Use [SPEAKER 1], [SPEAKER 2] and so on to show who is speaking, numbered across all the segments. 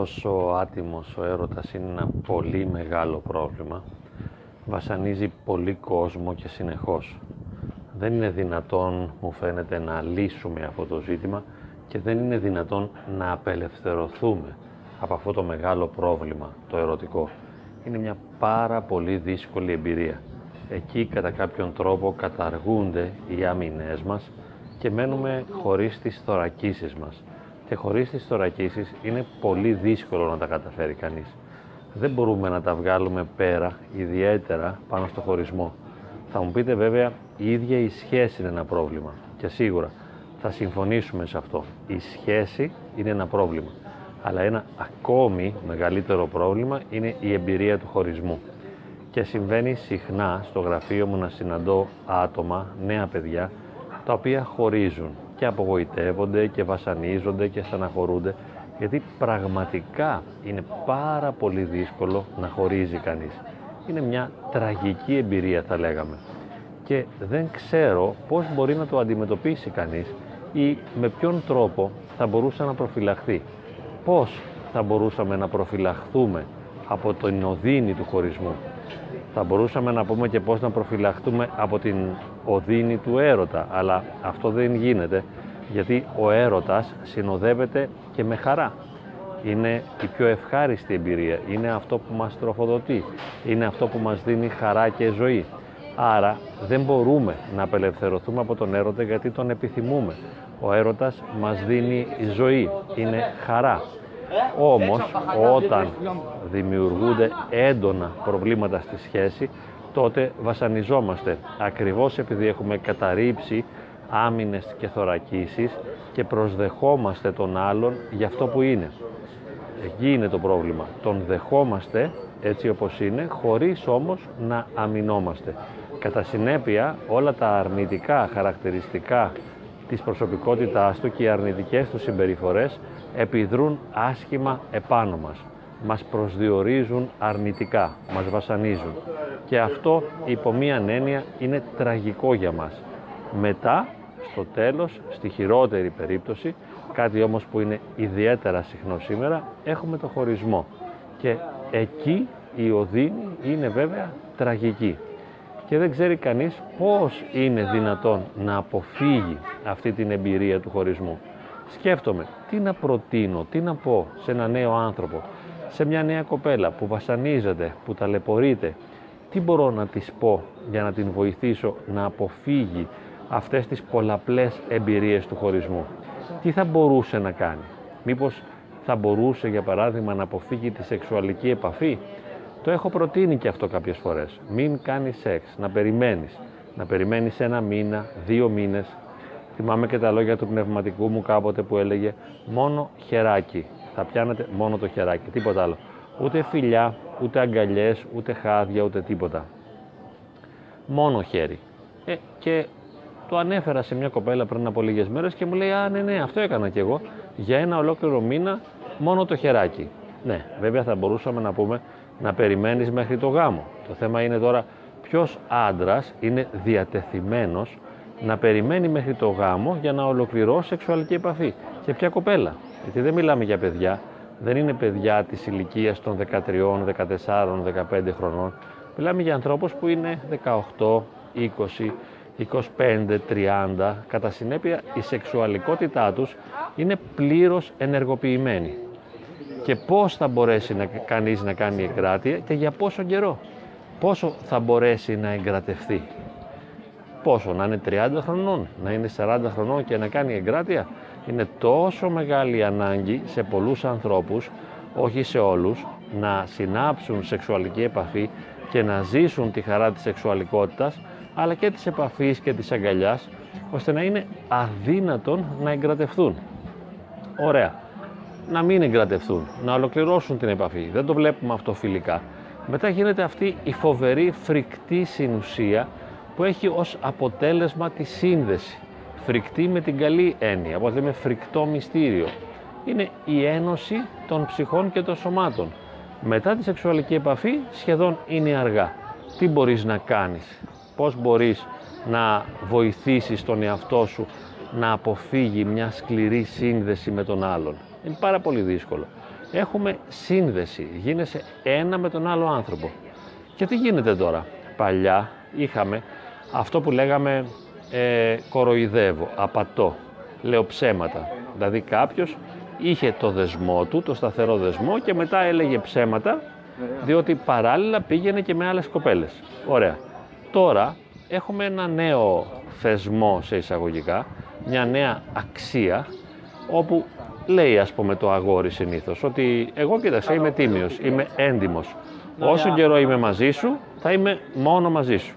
[SPEAKER 1] Αυτός ο άτιμος ο έρωτας είναι ένα πολύ μεγάλο πρόβλημα. Βασανίζει πολύ κόσμο και συνεχώς. Δεν είναι δυνατόν, μου φαίνεται, να λύσουμε αυτό το ζήτημα και δεν είναι δυνατόν να απελευθερωθούμε από αυτό το μεγάλο πρόβλημα, το ερωτικό. Είναι μια πάρα πολύ δύσκολη εμπειρία. Εκεί κατά κάποιον τρόπο καταργούνται οι άμυνές μας και μένουμε χωρίς τις θωρακίσεις μας και χωρίς τις θωρακίσεις είναι πολύ δύσκολο να τα καταφέρει κανείς. Δεν μπορούμε να τα βγάλουμε πέρα, ιδιαίτερα πάνω στο χωρισμό. Θα μου πείτε βέβαια, η ίδια η σχέση είναι ένα πρόβλημα και σίγουρα θα συμφωνήσουμε σε αυτό. Η σχέση είναι ένα πρόβλημα. Αλλά ένα ακόμη μεγαλύτερο πρόβλημα είναι η εμπειρία του χωρισμού. Και συμβαίνει συχνά στο γραφείο μου να συναντώ άτομα, νέα παιδιά, τα οποία χωρίζουν και απογοητεύονται και βασανίζονται και στεναχωρούνται γιατί πραγματικά είναι πάρα πολύ δύσκολο να χωρίζει κανείς. Είναι μια τραγική εμπειρία θα λέγαμε και δεν ξέρω πώς μπορεί να το αντιμετωπίσει κανείς ή με ποιον τρόπο θα μπορούσε να προφυλαχθεί. Πώς θα μπορούσαμε να προφυλαχθούμε από την οδύνη του χωρισμού. Θα μπορούσαμε να πούμε και πώς να προφυλαχθούμε από την οδύνη του έρωτα, αλλά αυτό δεν γίνεται γιατί ο έρωτας συνοδεύεται και με χαρά. Είναι η πιο ευχάριστη εμπειρία, είναι αυτό που μας τροφοδοτεί, είναι αυτό που μας δίνει χαρά και ζωή. Άρα δεν μπορούμε να απελευθερωθούμε από τον έρωτα γιατί τον επιθυμούμε. Ο έρωτας μας δίνει ζωή, είναι χαρά. Όμως όταν δημιουργούνται έντονα προβλήματα στη σχέση τότε βασανιζόμαστε ακριβώς επειδή έχουμε καταρρύψει άμυνες και θωρακίσεις και προσδεχόμαστε τον άλλον για αυτό που είναι. Εκεί είναι το πρόβλημα. Τον δεχόμαστε έτσι όπως είναι, χωρίς όμως να αμυνόμαστε. Κατά συνέπεια, όλα τα αρνητικά χαρακτηριστικά της προσωπικότητάς του και οι αρνητικές του συμπεριφορές επιδρούν άσχημα επάνω μας. Μας προσδιορίζουν αρνητικά, μας βασανίζουν. Και αυτό υπό μία έννοια είναι τραγικό για μας. Μετά στο τέλος, στη χειρότερη περίπτωση, κάτι όμως που είναι ιδιαίτερα συχνό σήμερα, έχουμε το χωρισμό. Και εκεί η οδύνη είναι βέβαια τραγική. Και δεν ξέρει κανείς πώς είναι δυνατόν να αποφύγει αυτή την εμπειρία του χωρισμού. Σκέφτομαι, τι να προτείνω, τι να πω σε ένα νέο άνθρωπο, σε μια νέα κοπέλα που βασανίζεται, που ταλαιπωρείται, τι μπορώ να της πω για να την βοηθήσω να αποφύγει αυτές τις πολλαπλές εμπειρίες του χωρισμού; Τι θα μπορούσε να κάνει; Μήπως θα μπορούσε για παράδειγμα να αποφύγει τη σεξουαλική επαφή; Το έχω προτείνει και αυτό κάποιες φορές. Μην κάνεις σεξ, να περιμένεις. Να περιμένεις ένα μήνα, δύο μήνες. Θυμάμαι και τα λόγια του πνευματικού μου κάποτε που έλεγε μόνο χεράκι. Θα πιάνετε μόνο το χεράκι, τίποτα άλλο. Ούτε φιλιά, ούτε αγκαλιές, ούτε χάδια, ούτε τίποτα. Μόνο χέρι. Ε, και το ανέφερα σε μια κοπέλα πριν από λίγες μέρες και μου λέει: Α, ναι, ναι, αυτό έκανα κι εγώ. Για ένα ολόκληρο μήνα μόνο το χεράκι. Ναι, βέβαια θα μπορούσαμε να πούμε να περιμένεις μέχρι το γάμο. Το θέμα είναι τώρα ποιος άντρας είναι διατεθειμένος να περιμένει μέχρι το γάμο για να ολοκληρώσει σεξουαλική επαφή. Και ποια κοπέλα. Γιατί δεν μιλάμε για παιδιά, δεν είναι παιδιά της ηλικίας των 13, 14, 15 χρονών. Μιλάμε για ανθρώπους που είναι 18, 20, 25, 30, κατά συνέπεια η σεξουαλικότητά τους είναι πλήρως ενεργοποιημένη. Και πώς θα μπορέσει να, κανείς να κάνει εγκράτεια και για πόσο καιρό. Πόσο θα μπορέσει να εγκρατευτεί. Πόσο, να είναι 30 χρονών, να είναι 40 χρονών και να κάνει εγκράτεια. Είναι τόσο μεγάλη ανάγκη σε πολλούς ανθρώπους, όχι σε όλους, να συνάψουν σεξουαλική επαφή και να ζήσουν τη χαρά της σεξουαλικότητας αλλά και της επαφής και της αγκαλιάς, ώστε να είναι αδύνατον να εγκρατευθούν. Ωραία. Να μην εγκρατευθούν, να ολοκληρώσουν την επαφή. Δεν το βλέπουμε αυτό φιλικά. Μετά γίνεται αυτή η φοβερή φρικτή συνουσία που έχει ως αποτέλεσμα τη σύνδεση. Φρικτή με την καλή έννοια, όπως λέμε φρικτό μυστήριο. Είναι η ένωση των ψυχών και των σωμάτων. Μετά τη σεξουαλική επαφή σχεδόν είναι αργά. Τι μπορείς να κάνεις; Πώς μπορείς να βοηθήσεις τον εαυτό σου να αποφύγει μια σκληρή σύνδεση με τον άλλον; Είναι πάρα πολύ δύσκολο. έχουμε σύνδεση, γίνεσαι ένα με τον άλλο άνθρωπο. Και τι γίνεται τώρα; Παλιά είχαμε αυτό που λέγαμε ε, κοροϊδεύω, απατώ, λέω ψέματα. Δηλαδή κάποιος είχε το δεσμό του, το σταθερό δεσμό και μετά έλεγε ψέματα διότι παράλληλα πήγαινε και με άλλες κοπέλες. Ωραία. Τώρα έχουμε ένα νέο θεσμό σε εισαγωγικά, μια νέα αξία όπου λέει ας πούμε το αγόρι συνήθως ότι εγώ κοίταξε είμαι τίμιος, είμαι έντιμος. Όσο καιρό είμαι μαζί σου θα είμαι μόνο μαζί σου.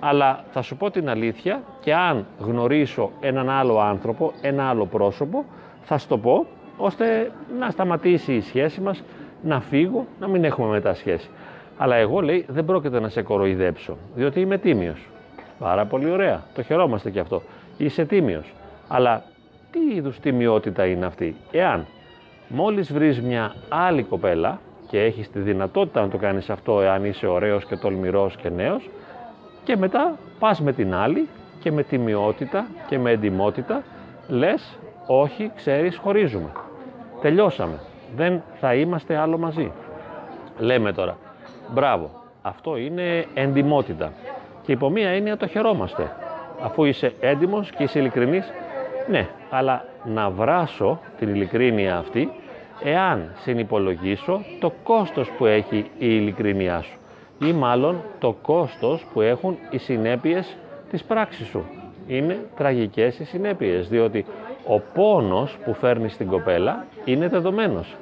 [SPEAKER 1] Αλλά θα σου πω την αλήθεια και αν γνωρίσω έναν άλλο άνθρωπο, ένα άλλο πρόσωπο, θα σου το πω ώστε να σταματήσει η σχέση μας, να φύγω, να μην έχουμε μετά σχέση. Αλλά εγώ λέει δεν πρόκειται να σε κοροϊδέψω, διότι είμαι τίμιος. Πάρα πολύ ωραία, το χαιρόμαστε και αυτό. Είσαι τίμιος. Αλλά τι είδους τιμιότητα είναι αυτή, εάν μόλις βρεις μια άλλη κοπέλα και έχεις τη δυνατότητα να το κάνεις αυτό εάν είσαι ωραίος και τολμηρός και νέος και μετά πας με την άλλη και με τιμιότητα και με εντιμότητα λες όχι ξέρεις χωρίζουμε. Τελειώσαμε. Δεν θα είμαστε άλλο μαζί. Λέμε τώρα. Μπράβο. Αυτό είναι εντιμότητα. Και υπό μία έννοια το χαιρόμαστε. Αφού είσαι έντιμος και είσαι ειλικρινής, ναι, αλλά να βράσω την ειλικρίνεια αυτή εάν συνυπολογίσω το κόστος που έχει η ειλικρίνειά σου ή μάλλον το κόστος που έχουν οι συνέπειες της πράξης σου. Είναι τραγικές οι συνέπειες, διότι ο πόνος που φέρνεις στην κοπέλα είναι δεδομένος.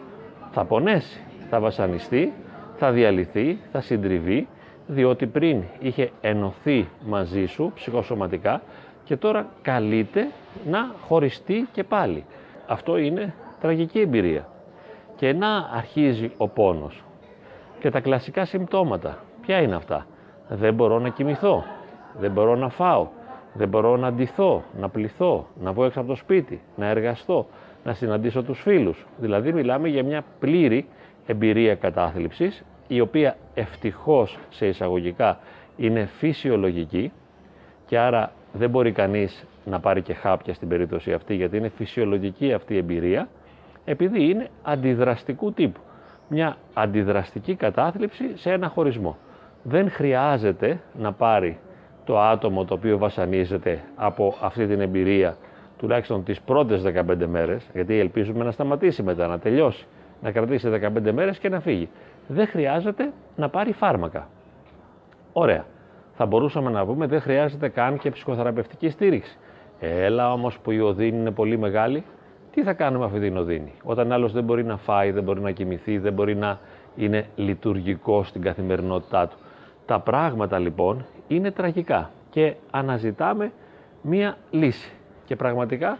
[SPEAKER 1] Θα πονέσει, θα βασανιστεί, θα διαλυθεί, θα συντριβεί, διότι πριν είχε ενωθεί μαζί σου ψυχοσωματικά και τώρα καλείται να χωριστεί και πάλι. Αυτό είναι τραγική εμπειρία. Και να αρχίζει ο πόνος. Και τα κλασικά συμπτώματα, ποια είναι αυτά; Δεν μπορώ να κοιμηθώ, δεν μπορώ να φάω, δεν μπορώ να ντυθώ, να πληθώ, να βγω έξω από το σπίτι, να εργαστώ, να συναντήσω τους φίλους. Δηλαδή μιλάμε για μια πλήρη εμπειρία κατάθλιψης, η οποία ευτυχώς σε εισαγωγικά είναι φυσιολογική και άρα δεν μπορεί κανείς να πάρει και χάπια στην περίπτωση αυτή γιατί είναι φυσιολογική αυτή η εμπειρία επειδή είναι αντιδραστικού τύπου. Μια αντιδραστική κατάθλιψη σε ένα χωρισμό. Δεν χρειάζεται να πάρει το άτομο το οποίο βασανίζεται από αυτή την εμπειρία τουλάχιστον τις πρώτες 15 μέρες, γιατί ελπίζουμε να σταματήσει μετά, να τελειώσει, να κρατήσει 15 μέρες και να φύγει. Δεν χρειάζεται να πάρει φάρμακα. Ωραία. Θα μπορούσαμε να πούμε δεν χρειάζεται καν και ψυχοθεραπευτική στήριξη. Έλα όμως που η οδύνη είναι πολύ μεγάλη, τι θα κάνουμε αυτή την οδύνη; Όταν άλλος δεν μπορεί να φάει, δεν μπορεί να κοιμηθεί, δεν μπορεί να είναι λειτουργικό στην καθημερινότητά του. Τα πράγματα λοιπόν είναι τραγικά και αναζητάμε μία λύση. Και πραγματικά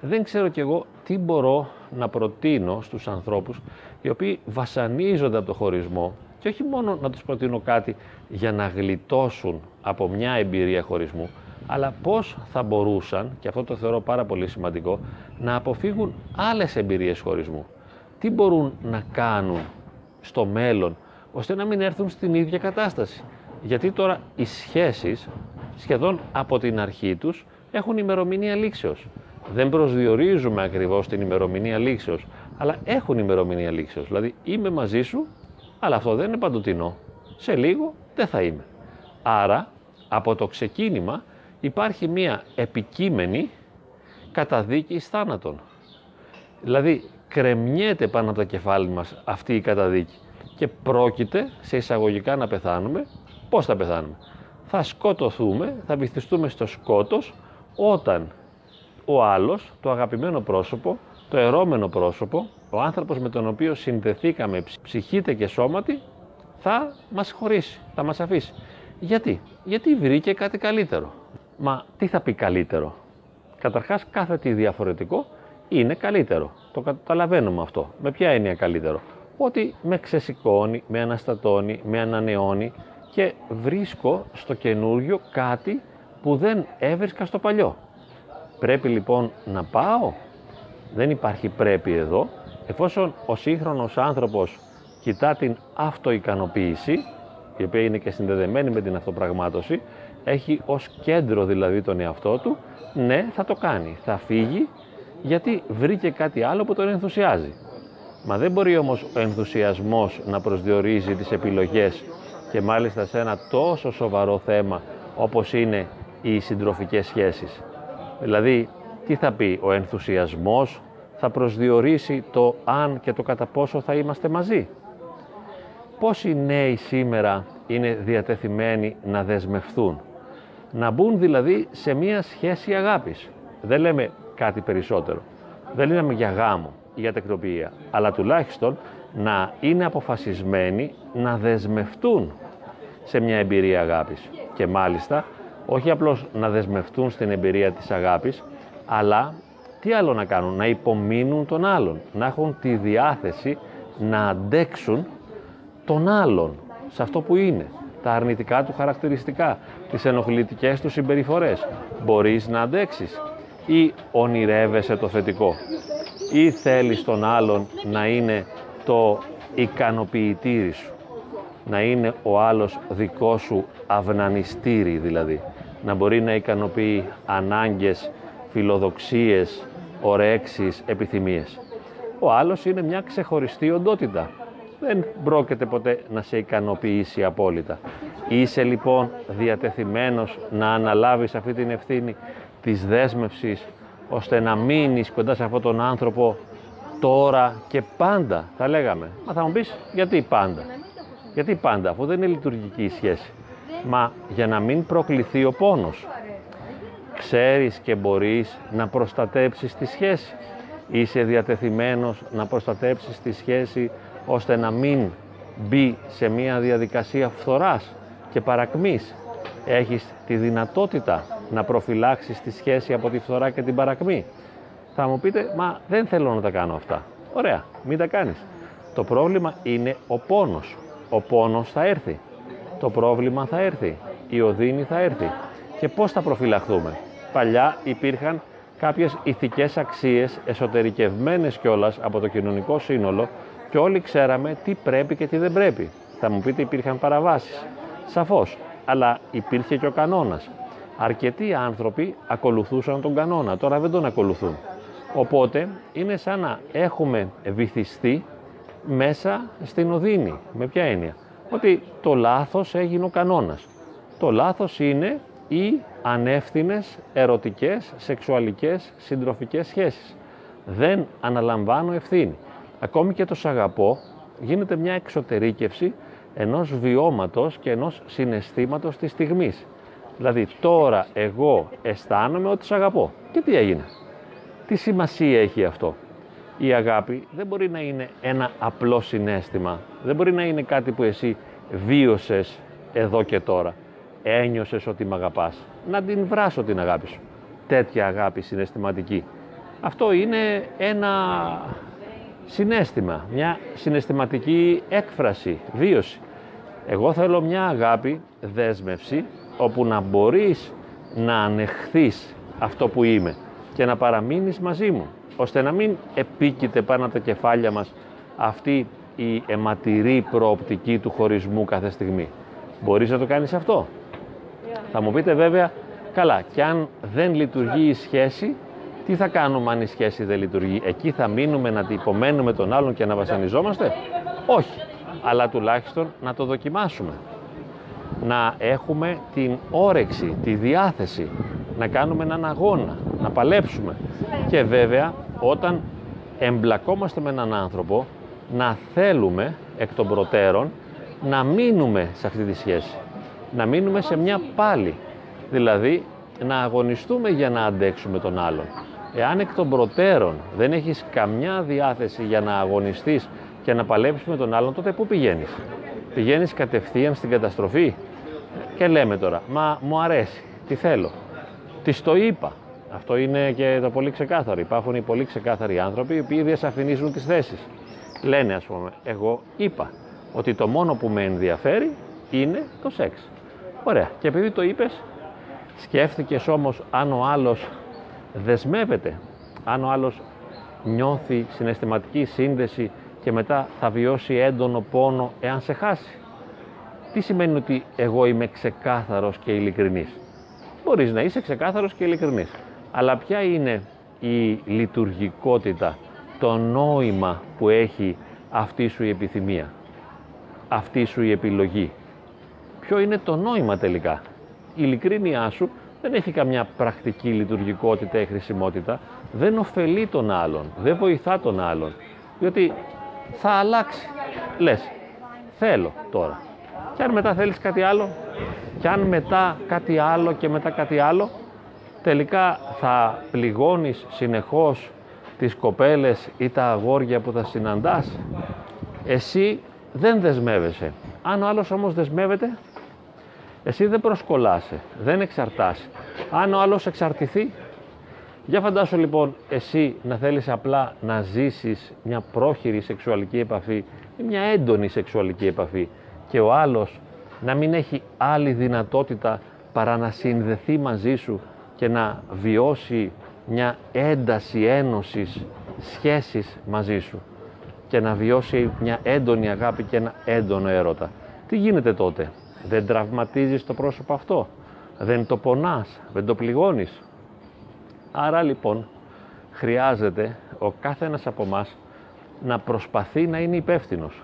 [SPEAKER 1] δεν ξέρω κι εγώ τι μπορώ να προτείνω στους ανθρώπους οι οποίοι βασανίζονται από το χωρισμό και όχι μόνο να τους προτείνω κάτι για να γλιτώσουν από μια εμπειρία χωρισμού, αλλά πώς θα μπορούσαν, και αυτό το θεωρώ πάρα πολύ σημαντικό, να αποφύγουν άλλες εμπειρίες χωρισμού. Τι μπορούν να κάνουν στο μέλλον, ώστε να μην έρθουν στην ίδια κατάσταση. Γιατί τώρα οι σχέσεις, σχεδόν από την αρχή τους, έχουν ημερομηνία λήξεως. Δεν προσδιορίζουμε ακριβώς την ημερομηνία λήξεως, αλλά έχουν ημερομηνία λήξεως. Δηλαδή είμαι μαζί σου, αλλά αυτό δεν είναι παντοτινό. Σε λίγο δεν θα είμαι. Άρα, από το ξεκίνημα υπάρχει μία επικείμενη καταδίκη θάνατον. Δηλαδή, κρεμιέται πάνω από το κεφάλι μας αυτή η καταδίκη και πρόκειται σε εισαγωγικά να πεθάνουμε. Πώς θα πεθάνουμε; Θα σκοτωθούμε, θα βυθιστούμε στο σκότος όταν ο άλλος, το αγαπημένο πρόσωπο, το ερώμενο πρόσωπο, ο άνθρωπος με τον οποίο συνδεθήκαμε ψυχήτε και σώματι, θα μας χωρίσει, θα μας αφήσει. Γιατί, γιατί βρήκε κάτι καλύτερο. Μα τι θα πει καλύτερο; Καταρχάς κάθε τι διαφορετικό είναι καλύτερο. Το καταλαβαίνουμε αυτό. Με ποια έννοια καλύτερο; Ότι με ξεσηκώνει, με αναστατώνει, με ανανεώνει και βρίσκω στο καινούριο κάτι που δεν έβρισκα στο παλιό. Πρέπει λοιπόν να πάω; Δεν υπάρχει πρέπει εδώ. Εφόσον ο σύγχρονος άνθρωπος κοιτά την αυτοικανοποίηση, η οποία είναι και συνδεδεμένη με την αυτοπραγμάτωση, έχει ως κέντρο δηλαδή τον εαυτό του, ναι θα το κάνει, θα φύγει γιατί βρήκε κάτι άλλο που τον ενθουσιάζει. Μα δεν μπορεί όμως ο ενθουσιασμός να προσδιορίζει τις επιλογές και μάλιστα σε ένα τόσο σοβαρό θέμα όπως είναι οι συντροφικές σχέσεις. Δηλαδή, τι θα πει, ο ενθουσιασμός θα προσδιορίσει το αν και το κατά πόσο θα είμαστε μαζί; Πόσοι νέοι σήμερα είναι διατεθειμένοι να δεσμευθούν, να μπουν δηλαδή σε μία σχέση αγάπης. Δεν λέμε κάτι περισσότερο. Δεν λέμε για γάμο ή για τεκτοποιία, αλλά τουλάχιστον να είναι αποφασισμένοι να δεσμευτούν σε μια εμπειρία αγάπης. Και μάλιστα, όχι απλώς να δεσμευτούν στην εμπειρία της αγάπης, αλλά τι άλλο να κάνουν, να υπομείνουν τον άλλον, να έχουν τη διάθεση να αντέξουν τον άλλον σε αυτό που είναι, τα αρνητικά του χαρακτηριστικά, τις ενοχλητικές του συμπεριφορές. Μπορείς να αντέξεις ή ονειρεύεσαι το θετικό; Ή θέλεις τον άλλον να είναι το ικανοποιητήρι σου, να είναι ο άλλος δικό σου αυνανιστήρι δηλαδή, να μπορεί να ικανοποιεί ανάγκες, φιλοδοξίες, ορέξεις, επιθυμίες. Ο άλλος είναι μια ξεχωριστή οντότητα. Δεν πρόκειται ποτέ να σε ικανοποιήσει απόλυτα. Είσαι λοιπόν διατεθειμένος να αναλάβεις αυτή την ευθύνη της δέσμευσης ώστε να μείνεις κοντά σε αυτόν τον άνθρωπο τώρα και πάντα, θα λέγαμε. Μα θα μου πεις, γιατί πάντα; Γιατί πάντα, αφού δεν είναι λειτουργική η σχέση. Μα για να μην προκληθεί ο πόνος. Ξέρεις και μπορείς να προστατέψεις τη σχέση. Είσαι διατεθειμένος να προστατέψεις τη σχέση ώστε να μην μπει σε μια διαδικασία φθοράς και παρακμής. Έχεις τη δυνατότητα να προφυλάξεις τη σχέση από τη φθορά και την παρακμή. Θα μου πείτε, μα δεν θέλω να τα κάνω αυτά. Ωραία, μην τα κάνεις. Το πρόβλημα είναι ο πόνος. Ο πόνος θα έρθει. Το πρόβλημα θα έρθει. Η οδύνη θα έρθει. Και πώς θα προφυλαχθούμε. Παλιά υπήρχαν κάποιες ηθικές αξίες εσωτερικευμένες κιόλας από το κοινωνικό σύνολο και όλοι ξέραμε τι πρέπει και τι δεν πρέπει. Θα μου πείτε υπήρχαν παραβάσεις. Σαφώς. Αλλά υπήρχε και ο κανόνας. Αρκετοί άνθρωποι ακολουθούσαν τον κανόνα, τώρα δεν τον ακολουθούν. Οπότε είναι σαν να έχουμε βυθιστεί μέσα στην οδύνη. Με ποια έννοια; Ότι το λάθος έγινε ο κανόνας. Το λάθος είναι οι ανεύθυνες ερωτικές, σεξουαλικές, συντροφικές σχέσεις. Δεν αναλαμβάνω ευθύνη. Ακόμη και το σ' αγαπώ γίνεται μια εξωτερήκευση ενός βιώματος και ενός συναισθήματος της στιγμής. Δηλαδή τώρα εγώ αισθάνομαι ότι σ' αγαπώ. Και τι έγινε; Τι σημασία έχει αυτό; Η αγάπη δεν μπορεί να είναι ένα απλό συνέστημα. Δεν μπορεί να είναι κάτι που εσύ βίωσες εδώ και τώρα. Ένιωσες ότι με αγαπάς. Να την βράσω την αγάπη σου. Τέτοια αγάπη συναισθηματική. Αυτό είναι ένα συνέστημα, μια συναισθηματική έκφραση, βίωση. Εγώ θέλω μια αγάπη, δέσμευση, όπου να μπορείς να ανεχθείς αυτό που είμαι και να παραμείνεις μαζί μου, ώστε να μην επίκειται πάνω από τα κεφάλια μας αυτή η αιματηρή προοπτική του χωρισμού κάθε στιγμή. Μπορείς να το κάνεις αυτό; Θα μου πείτε βέβαια, καλά, και αν δεν λειτουργεί η σχέση, τι θα κάνουμε αν η σχέση δεν λειτουργεί; Εκεί θα μείνουμε να υπομένουμε τον άλλον και να βασανιζόμαστε; Όχι. Αλλά τουλάχιστον να το δοκιμάσουμε να έχουμε την όρεξη, τη διάθεση, να κάνουμε έναν αγώνα, να παλέψουμε. Και βέβαια όταν εμπλακόμαστε με έναν άνθρωπο, να θέλουμε εκ των προτέρων να μείνουμε σε αυτή τη σχέση. Να μείνουμε σε μια πάλι. Δηλαδή να αγωνιστούμε για να αντέξουμε τον άλλον. Εάν εκ των προτέρων δεν έχεις καμιά διάθεση για να αγωνιστείς και να παλέψεις με τον άλλον, τότε πού πηγαίνεις; Πηγαίνεις κατευθείαν στην καταστροφή; Και λέμε τώρα, μα μου αρέσει, τι θέλω. Της το είπα. Αυτό είναι και το πολύ ξεκάθαρο. Υπάρχουν οι πολύ ξεκάθαροι άνθρωποι οι οποίοι διασαφηνίζουν τις θέσεις. Λένε ας πούμε, εγώ είπα ότι το μόνο που με ενδιαφέρει είναι το σεξ. Ωραία. Και επειδή το είπες, σκέφτηκες όμως αν ο άλλος δεσμεύεται, αν ο άλλος νιώθει συναισθηματική σύνδεση και μετά θα βιώσει έντονο πόνο εάν σε χάσει. Τι σημαίνει ότι εγώ είμαι ξεκάθαρος και ειλικρινής; Μπορείς να είσαι ξεκάθαρος και ειλικρινής. Αλλά ποια είναι η λειτουργικότητα το νόημα που έχει αυτή σου η επιθυμία, αυτή σου η επιλογή; Ποιο είναι το νόημα τελικά; Η ειλικρίνειά σου δεν έχει καμιά πρακτική λειτουργικότητα ή χρησιμότητα, δεν ωφελεί τον άλλον, δεν βοηθά τον άλλον, διότι θα αλλάξει. Λες, θέλω τώρα. Και αν μετά θέλεις κάτι άλλο, και αν μετά κάτι άλλο και μετά κάτι άλλο, τελικά θα πληγώνεις συνεχώς τις κοπέλες ή τα αγόρια που θα συναντάς. Εσύ δεν δεσμεύεσαι. Αν ο άλλος όμως δεσμεύεται, εσύ δεν προσκολάσαι, δεν εξαρτάσαι. Αν ο άλλος εξαρτηθεί, για φαντάσου λοιπόν εσύ να θέλεις απλά να ζήσεις μια πρόχειρη σεξουαλική επαφή ή μια έντονη σεξουαλική επαφή και ο άλλος να μην έχει άλλη δυνατότητα παρά να συνδεθεί μαζί σου και να βιώσει μια ένταση ένωσης σχέσης μαζί σου και να βιώσει μια έντονη αγάπη και ένα έντονο έρωτα. Τι γίνεται τότε, δεν τραυματίζεις το πρόσωπο αυτό, δεν το πονάς, δεν το πληγώνεις; Άρα λοιπόν χρειάζεται ο κάθε ένας από μας να προσπαθεί να είναι υπεύθυνος.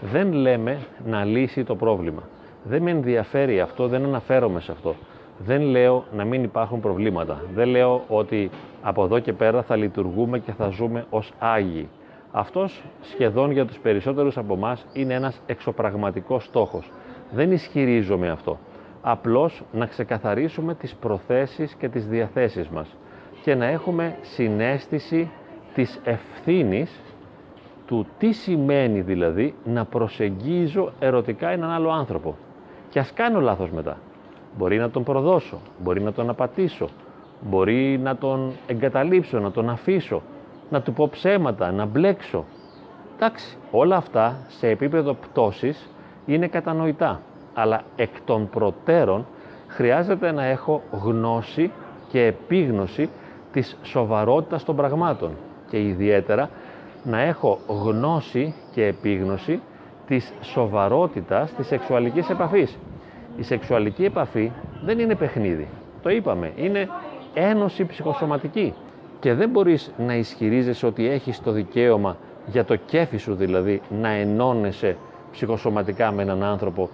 [SPEAKER 1] Δεν λέμε να λύσει το πρόβλημα. Δεν με ενδιαφέρει αυτό, δεν αναφέρομαι σε αυτό. Δεν λέω να μην υπάρχουν προβλήματα. Δεν λέω ότι από εδώ και πέρα θα λειτουργούμε και θα ζούμε ως Άγιοι. Αυτός σχεδόν για τους περισσότερους από εμά είναι ένας εξωπραγματικός στόχος. Δεν ισχυρίζομαι αυτό. Απλώς να ξεκαθαρίσουμε τις προθέσεις και τις διαθέσεις μας και να έχουμε συνέστηση της ευθύνης του τι σημαίνει δηλαδή να προσεγγίζω ερωτικά έναν άλλο άνθρωπο. Και ας κάνω λάθος μετά. Μπορεί να τον προδώσω, μπορεί να τον απατήσω, μπορεί να τον εγκαταλείψω, να τον αφήσω, να του πω ψέματα, να μπλέξω. Εντάξει, όλα αυτά σε επίπεδο πτώσης είναι κατανοητά, αλλά εκ των προτέρων χρειάζεται να έχω γνώση και επίγνωση της σοβαρότητας των πραγμάτων και ιδιαίτερα να έχω γνώση και επίγνωση της σοβαρότητας της σεξουαλικής επαφής. Η σεξουαλική επαφή δεν είναι παιχνίδι. Το είπαμε, είναι ένωση ψυχοσωματική και δεν μπορείς να ισχυρίζεσαι ότι έχεις το δικαίωμα για το κέφι σου δηλαδή να ενώνεσαι ψυχοσωματικά με έναν άνθρωπο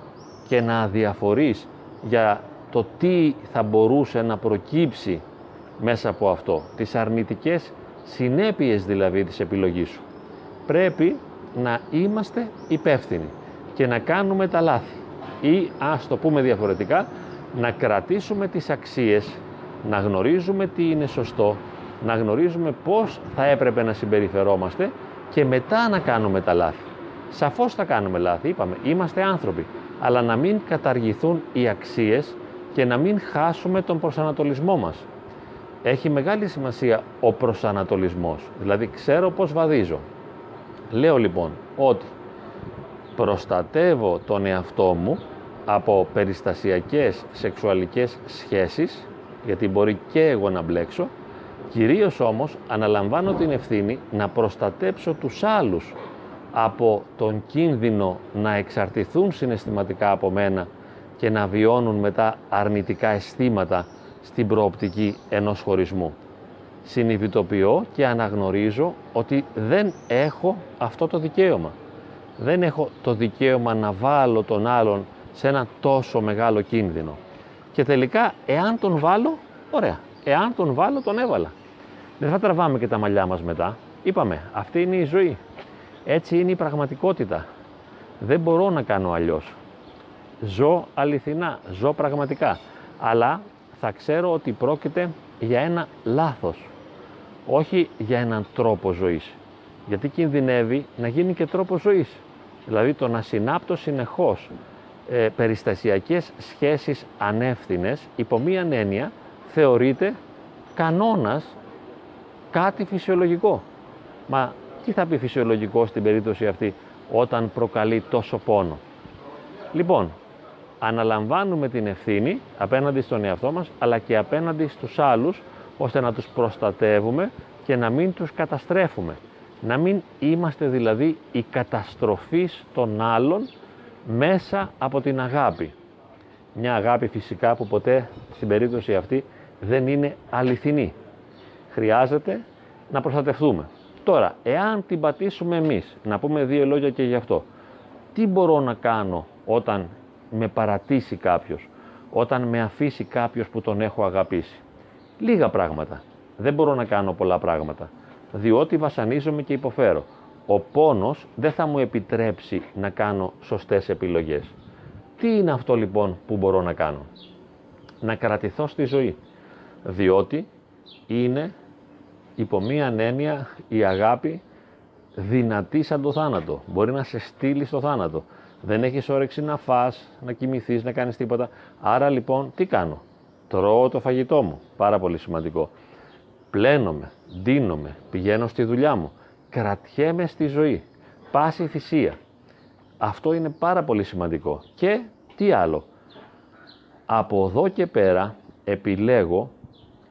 [SPEAKER 1] και να αδιαφορείς για το τι θα μπορούσε να προκύψει μέσα από αυτό, τις αρνητικές συνέπειες δηλαδή της επιλογής σου. Πρέπει να είμαστε υπεύθυνοι και να κάνουμε τα λάθη ή ας το πούμε διαφορετικά να κρατήσουμε τις αξίες, να γνωρίζουμε τι είναι σωστό, να γνωρίζουμε πώς θα έπρεπε να συμπεριφερόμαστε και μετά να κάνουμε τα λάθη. Σαφώς θα κάνουμε λάθη, είπαμε, είμαστε άνθρωποι, αλλά να μην καταργηθούν οι αξίες και να μην χάσουμε τον προσανατολισμό μας. Έχει μεγάλη σημασία ο προσανατολισμός, δηλαδή ξέρω πώς βαδίζω. Λέω λοιπόν ότι προστατεύω τον εαυτό μου από περιστασιακές σεξουαλικές σχέσεις, γιατί μπορεί και εγώ να μπλέξω, κυρίως όμως αναλαμβάνω την ευθύνη να προστατέψω τους άλλους από τον κίνδυνο να εξαρτηθούν συναισθηματικά από μένα και να βιώνουν μετά αρνητικά αισθήματα στην προοπτική ενός χωρισμού. Συνειδητοποιώ και αναγνωρίζω ότι δεν έχω αυτό το δικαίωμα. Δεν έχω το δικαίωμα να βάλω τον άλλον σε ένα τόσο μεγάλο κίνδυνο. Και τελικά, εάν τον βάλω, ωραία. Εάν τον βάλω, τον έβαλα. Δεν θα τραβάμε και τα μαλλιά μας μετά. Είπαμε, αυτή είναι η ζωή. Έτσι είναι η πραγματικότητα. Δεν μπορώ να κάνω αλλιώς. Ζω αληθινά, ζω πραγματικά. Αλλά θα ξέρω ότι πρόκειται για ένα λάθος. Όχι για έναν τρόπο ζωής. Γιατί κινδυνεύει να γίνει και τρόπο ζωής. Δηλαδή το να συνάπτω συνεχώς ε, περιστασιακές σχέσεις ανεύθυνες, υπό μία έννοια, θεωρείται κανόνας κάτι φυσιολογικό. Μα τι θα πει φυσιολογικό στην περίπτωση αυτή όταν προκαλεί τόσο πόνο; Λοιπόν, αναλαμβάνουμε την ευθύνη απέναντι στον εαυτό μας αλλά και απέναντι στους άλλους ώστε να τους προστατεύουμε και να μην τους καταστρέφουμε. Να μην είμαστε δηλαδή η καταστροφή των άλλων μέσα από την αγάπη. Μια αγάπη φυσικά που ποτέ στην περίπτωση αυτή δεν είναι αληθινή. Χρειάζεται να προστατευτούμε. Τώρα, εάν την πατήσουμε εμείς, να πούμε δύο λόγια και γι' αυτό. Τι μπορώ να κάνω όταν με παρατήσει κάποιος, όταν με αφήσει κάποιος που τον έχω αγαπήσει. Λίγα πράγματα. Δεν μπορώ να κάνω πολλά πράγματα, διότι βασανίζομαι και υποφέρω. Ο πόνος δεν θα μου επιτρέψει να κάνω σωστές επιλογές. Τι είναι αυτό λοιπόν που μπορώ να κάνω; Να κρατηθώ στη ζωή, διότι είναι υπό μία έννοια η αγάπη δυνατή σαν το θάνατο. Μπορεί να σε στείλει στο θάνατο. Δεν έχεις όρεξη να φας, να κοιμηθείς, να κάνεις τίποτα. Άρα λοιπόν τι κάνω; Τρώω το φαγητό μου. Πάρα πολύ σημαντικό. Πλένομαι, ντύνομαι, πηγαίνω στη δουλειά μου. Κρατιέμαι στη ζωή. Πάση θυσία. Αυτό είναι πάρα πολύ σημαντικό. Και τι άλλο; Από εδώ και πέρα επιλέγω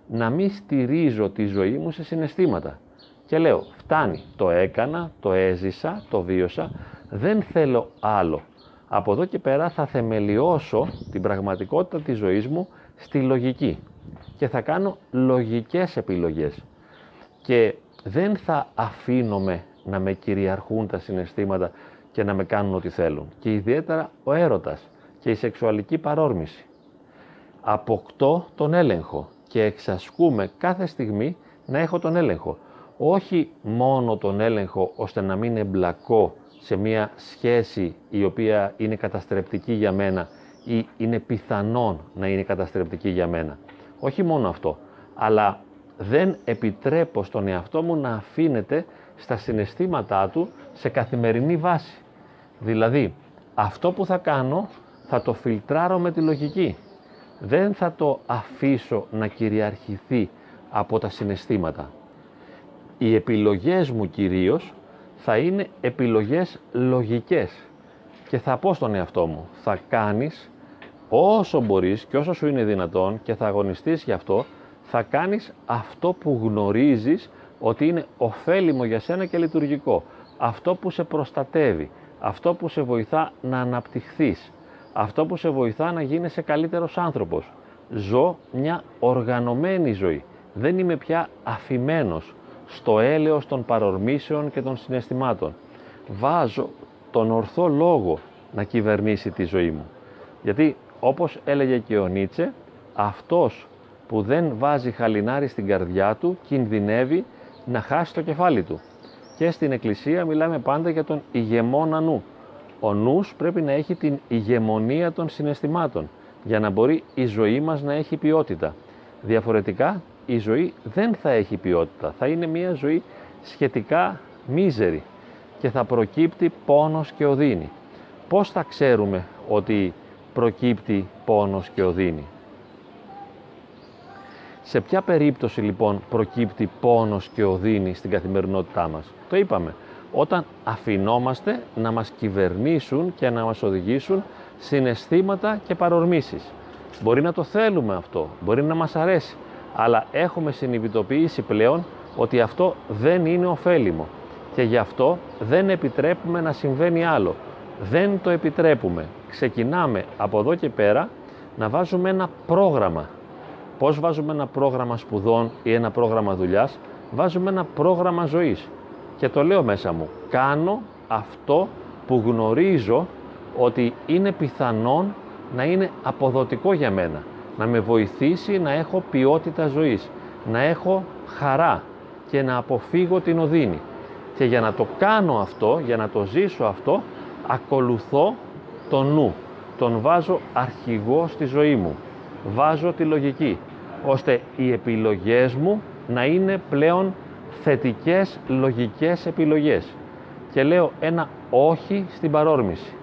[SPEAKER 1] να μην στηρίζω τη ζωή μου σε συναισθήματα. Και λέω, φτάνει, το έκανα, το έζησα, το βίωσα, δεν θέλω άλλο. Από εδώ και πέρα θα θεμελιώσω την πραγματικότητα της ζωής μου στη λογική και θα κάνω λογικές επιλογές και δεν θα αφήνομαι να με κυριαρχούν τα συναισθήματα και να με κάνουν ό,τι θέλουν. Και ιδιαίτερα ο έρωτας και η σεξουαλική παρόρμηση. Αποκτώ τον έλεγχο και εξασκούμε κάθε στιγμή να έχω τον έλεγχο. Όχι μόνο τον έλεγχο ώστε να μην εμπλακώ σε μια σχέση η οποία είναι καταστρεπτική για μένα ή είναι πιθανόν να είναι καταστρεπτική για μένα. Όχι μόνο αυτό, αλλά δεν επιτρέπω στον εαυτό μου να αφήνεται στα συναισθήματά του σε καθημερινή βάση. Δηλαδή, αυτό που θα κάνω θα το φιλτράρω με τη λογική δεν θα το αφήσω να κυριαρχηθεί από τα συναισθήματα. Οι επιλογές μου κυρίως θα είναι επιλογές λογικές και θα πω στον εαυτό μου, θα κάνεις όσο μπορείς και όσο σου είναι δυνατόν και θα αγωνιστείς γι' αυτό, θα κάνεις αυτό που γνωρίζεις ότι είναι ωφέλιμο για σένα και λειτουργικό. Αυτό που σε προστατεύει, αυτό που σε βοηθά να αναπτυχθείς, αυτό που σε βοηθά να γίνεσαι καλύτερος άνθρωπος. Ζω μια οργανωμένη ζωή. Δεν είμαι πια αφημένος στο έλεος των παρορμήσεων και των συναισθημάτων. Βάζω τον ορθό λόγο να κυβερνήσει τη ζωή μου. Γιατί όπως έλεγε και ο Νίτσε, αυτός που δεν βάζει χαλινάρι στην καρδιά του κινδυνεύει να χάσει το κεφάλι του. Και στην Εκκλησία μιλάμε πάντα για τον ηγεμόνα νου. Ο νους πρέπει να έχει την ηγεμονία των συναισθημάτων για να μπορεί η ζωή μας να έχει ποιότητα. Διαφορετικά η ζωή δεν θα έχει ποιότητα, θα είναι μια ζωή σχετικά μίζερη και θα προκύπτει πόνος και οδύνη. Πώς θα ξέρουμε ότι προκύπτει πόνος και οδύνη; Σε ποια περίπτωση λοιπόν προκύπτει πόνος και οδύνη στην καθημερινότητά μας; Το είπαμε, όταν αφινόμαστε να μας κυβερνήσουν και να μας οδηγήσουν συναισθήματα και παρορμήσεις. Μπορεί να το θέλουμε αυτό, μπορεί να μας αρέσει, αλλά έχουμε συνειδητοποιήσει πλέον ότι αυτό δεν είναι ωφέλιμο και γι' αυτό δεν επιτρέπουμε να συμβαίνει άλλο. Δεν το επιτρέπουμε. Ξεκινάμε από εδώ και πέρα να βάζουμε ένα πρόγραμμα. Πώς βάζουμε ένα πρόγραμμα σπουδών ή ένα πρόγραμμα δουλειάς, βάζουμε ένα πρόγραμμα ζωής και το λέω μέσα μου. Κάνω αυτό που γνωρίζω ότι είναι πιθανόν να είναι αποδοτικό για μένα. Να με βοηθήσει να έχω ποιότητα ζωής, να έχω χαρά και να αποφύγω την οδύνη. Και για να το κάνω αυτό, για να το ζήσω αυτό, ακολουθώ το νου. Τον βάζω αρχηγό στη ζωή μου. Βάζω τη λογική, ώστε οι επιλογές μου να είναι πλέον θετικές λογικές επιλογές και λέω ένα όχι στην παρόρμηση.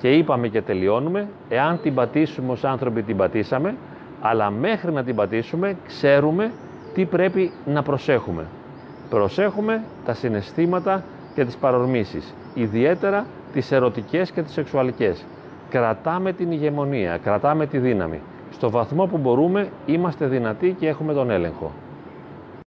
[SPEAKER 1] Και είπαμε και τελειώνουμε, εάν την πατήσουμε ως άνθρωποι την πατήσαμε, αλλά μέχρι να την πατήσουμε ξέρουμε τι πρέπει να προσέχουμε. Προσέχουμε τα συναισθήματα και τις παρορμήσεις, ιδιαίτερα τις ερωτικές και τις σεξουαλικές. Κρατάμε την ηγεμονία, κρατάμε τη δύναμη. Στο βαθμό που μπορούμε είμαστε δυνατοί και έχουμε τον έλεγχο.